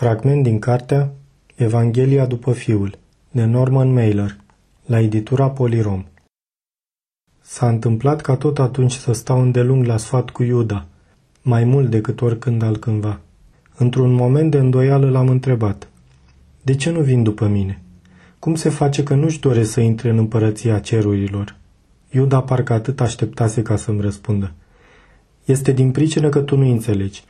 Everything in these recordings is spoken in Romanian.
Fragment din cartea Evanghelia după Fiul, de Norman Mailer, la editura Polirom. S-a întâmplat ca tot atunci să stau îndelung la sfat cu Iuda, mai mult decât oricând altcândva. Într-un moment de îndoială l-am întrebat, De ce nu vin după mine? Cum se face că nu-și doresc să intre în împărăția cerurilor? Iuda parcă atât așteptase ca să-mi răspundă. Este din pricină că tu nu înțelegi.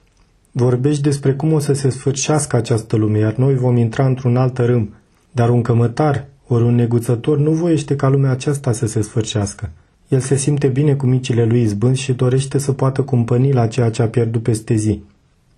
Vorbești despre cum o să se sfârșească această lume, iar noi vom intra într-un alt râm. Dar un cămătar, ori un neguțător, nu voiește ca lumea aceasta să se sfârșească. El se simte bine cu micile lui izbânzi și dorește să poată cumpăni la ceea ce a pierdut peste zi.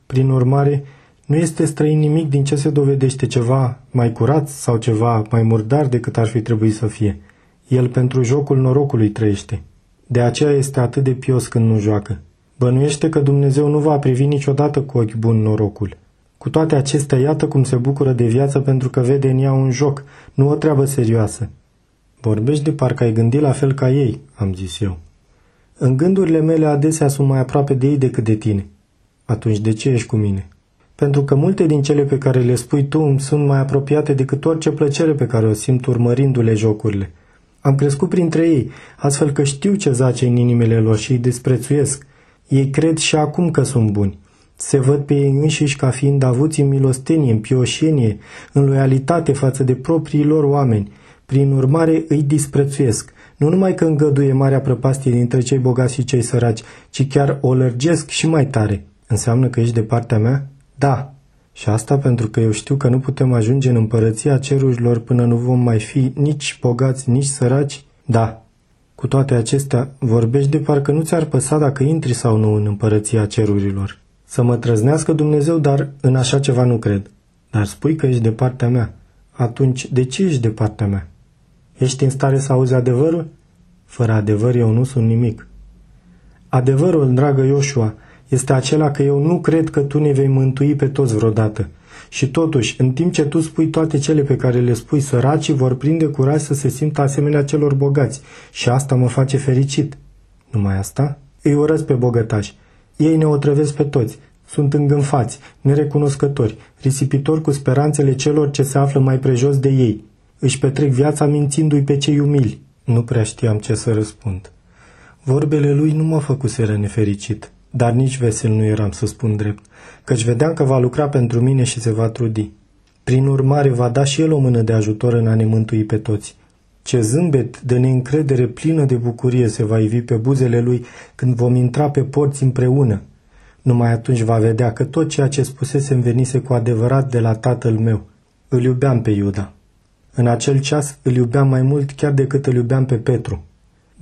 Prin urmare, nu este străin nimic din ce se dovedește ceva mai curat sau ceva mai murdar decât ar fi trebuit să fie. El pentru jocul norocului trăiește. De aceea este atât de pios când nu joacă. Bănuiește că Dumnezeu nu va privi niciodată cu ochi bun norocul. Cu toate acestea, iată cum se bucură de viață pentru că vede în ea un joc, nu o treabă serioasă. Vorbești de parcă ai gândit la fel ca ei, am zis eu. În gândurile mele adesea sunt mai aproape de ei decât de tine. Atunci de ce ești cu mine? Pentru că multe din cele pe care le spui tu îmi sunt mai apropiate decât orice plăcere pe care o simt urmărindu-le jocurile. Am crescut printre ei, astfel că știu ce zace în inimile lor și îi desprețuiesc. Ei cred și acum că sunt buni. Se văd pe ei înșiși ca fiind avuți în milostenie, în pioșenie, în loialitate față de proprii lor oameni. Prin urmare îi disprețuiesc. Nu numai că îngăduie marea prăpastie dintre cei bogați și cei săraci, ci chiar o lărgesc și mai tare. Înseamnă că ești de partea mea? Da. Și asta pentru că eu știu că nu putem ajunge în împărăția cerurilor până nu vom mai fi nici bogați, nici săraci? Da. Cu toate acestea, vorbești de parcă nu ți-ar păsa dacă intri sau nu în împărăția cerurilor. Să mă trăznească Dumnezeu, dar în așa ceva nu cred. Dar spui că ești de partea mea. Atunci, de ce ești de partea mea? Ești în stare să auzi adevărul? Fără adevăr eu nu sunt nimic. Adevărul, dragă Ioșua, este acela că eu nu cred că tu ne vei mântui pe toți vreodată – și totuși, în timp ce tu spui toate cele pe care le spui, săracii vor prinde curaj să se simtă asemenea celor bogați și asta mă face fericit. Numai asta? Îi urăsc pe bogătași. Ei ne otrăvesc pe toți. Sunt îngânfați, nerecunoscători, risipitori cu speranțele celor ce se află mai prejos de ei. Își petrec viața mințindu-i pe cei umili. Nu prea știam ce să răspund. Vorbele lui nu mă făcuseră nefericit dar nici vesel nu eram să spun drept, căci vedeam că va lucra pentru mine și se va trudi. Prin urmare, va da și el o mână de ajutor în a ne mântui pe toți. Ce zâmbet de neîncredere plină de bucurie se va ivi pe buzele lui când vom intra pe porți împreună. Numai atunci va vedea că tot ceea ce spusese venise cu adevărat de la tatăl meu. Îl iubeam pe Iuda. În acel ceas îl iubeam mai mult chiar decât îl iubeam pe Petru.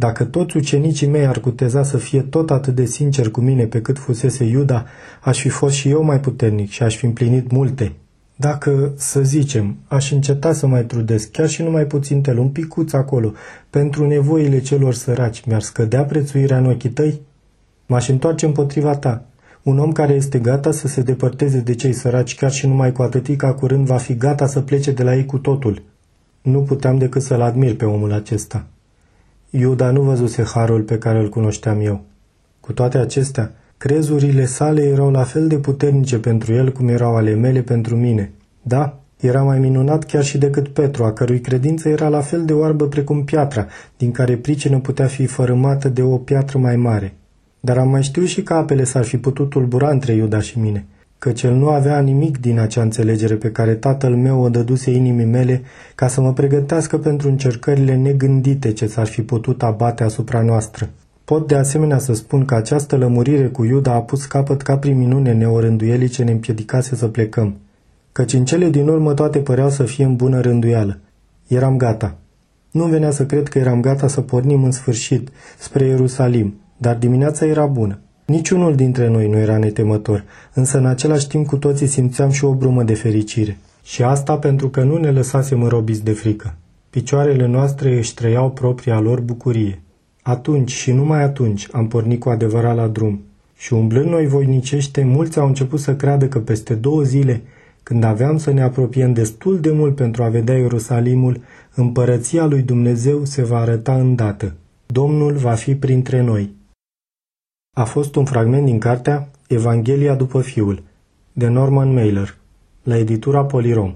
Dacă toți ucenicii mei ar cuteza să fie tot atât de sincer cu mine pe cât fusese Iuda, aș fi fost și eu mai puternic și aș fi împlinit multe. Dacă, să zicem, aș înceta să mai trudesc, chiar și numai puțin tel, un picuț acolo, pentru nevoile celor săraci, mi-ar scădea prețuirea în ochii tăi? M-aș întoarce împotriva ta. Un om care este gata să se depărteze de cei săraci, chiar și numai cu atâtica curând va fi gata să plece de la ei cu totul. Nu puteam decât să-l admir pe omul acesta. Iuda nu văzuse harul pe care îl cunoșteam eu. Cu toate acestea, crezurile sale erau la fel de puternice pentru el cum erau ale mele pentru mine. Da, era mai minunat chiar și decât Petru, a cărui credință era la fel de oarbă precum piatra, din care pricină putea fi fărâmată de o piatră mai mare. Dar am mai știut și că apele s-ar fi putut tulbura între Iuda și mine – căci el nu avea nimic din acea înțelegere pe care tatăl meu o dăduse inimii mele ca să mă pregătească pentru încercările negândite ce s-ar fi putut abate asupra noastră. Pot de asemenea să spun că această lămurire cu Iuda a pus capăt ca prin minune neorânduielii ce ne împiedicase să plecăm, căci în cele din urmă toate păreau să fie în bună rânduială. Eram gata. Nu venea să cred că eram gata să pornim în sfârșit spre Ierusalim, dar dimineața era bună. Niciunul dintre noi nu era netemător, însă în același timp cu toții simțeam și o brumă de fericire. Și asta pentru că nu ne lăsasem înrobiți de frică. Picioarele noastre își trăiau propria lor bucurie. Atunci și numai atunci am pornit cu adevărat la drum. Și umblând noi voinicește, mulți au început să creadă că peste două zile, când aveam să ne apropiem destul de mult pentru a vedea Ierusalimul, împărăția lui Dumnezeu se va arăta îndată. Domnul va fi printre noi a fost un fragment din cartea Evanghelia după Fiul, de Norman Mailer, la editura Polirom.